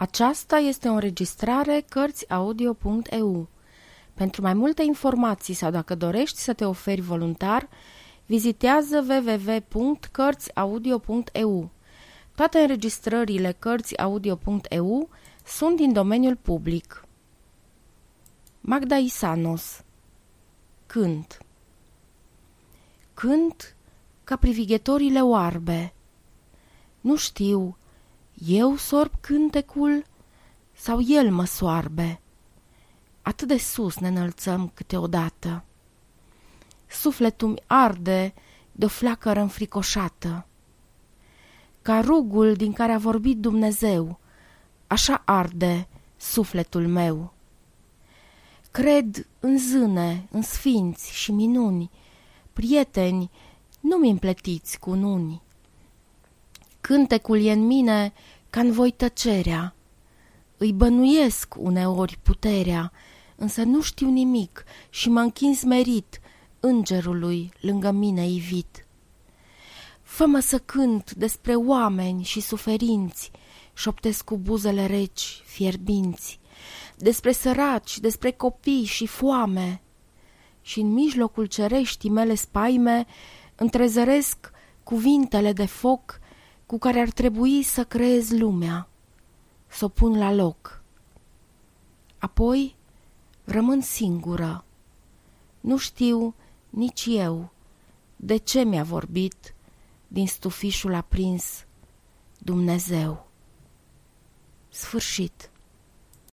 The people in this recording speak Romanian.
Aceasta este o înregistrare Cărțiaudio.eu. Pentru mai multe informații sau dacă dorești să te oferi voluntar, vizitează www.cărțiaudio.eu. Toate înregistrările Cărțiaudio.eu sunt din domeniul public. Magda Isanos Cânt Cânt ca privighetorile oarbe. Nu știu, eu sorb cântecul sau el mă soarbe? Atât de sus ne înălțăm câteodată. Sufletul arde de o flacără înfricoșată. Ca rugul din care a vorbit Dumnezeu, așa arde sufletul meu. Cred în zâne, în sfinți și minuni, prieteni, nu-mi împletiți cu nuni. Cântecul e în mine ca în voi tăcerea. Îi bănuiesc uneori puterea, însă nu știu nimic și mă închin smerit îngerului lângă mine ivit. Fă-mă să cânt despre oameni și suferinți, șoptesc cu buzele reci, fierbinți, despre săraci, despre copii și foame. Și în mijlocul cereștii mele spaime întrezăresc cuvintele de foc cu care ar trebui să creez lumea, să o pun la loc. Apoi rămân singură. Nu știu nici eu de ce mi-a vorbit din stufișul aprins Dumnezeu. Sfârșit.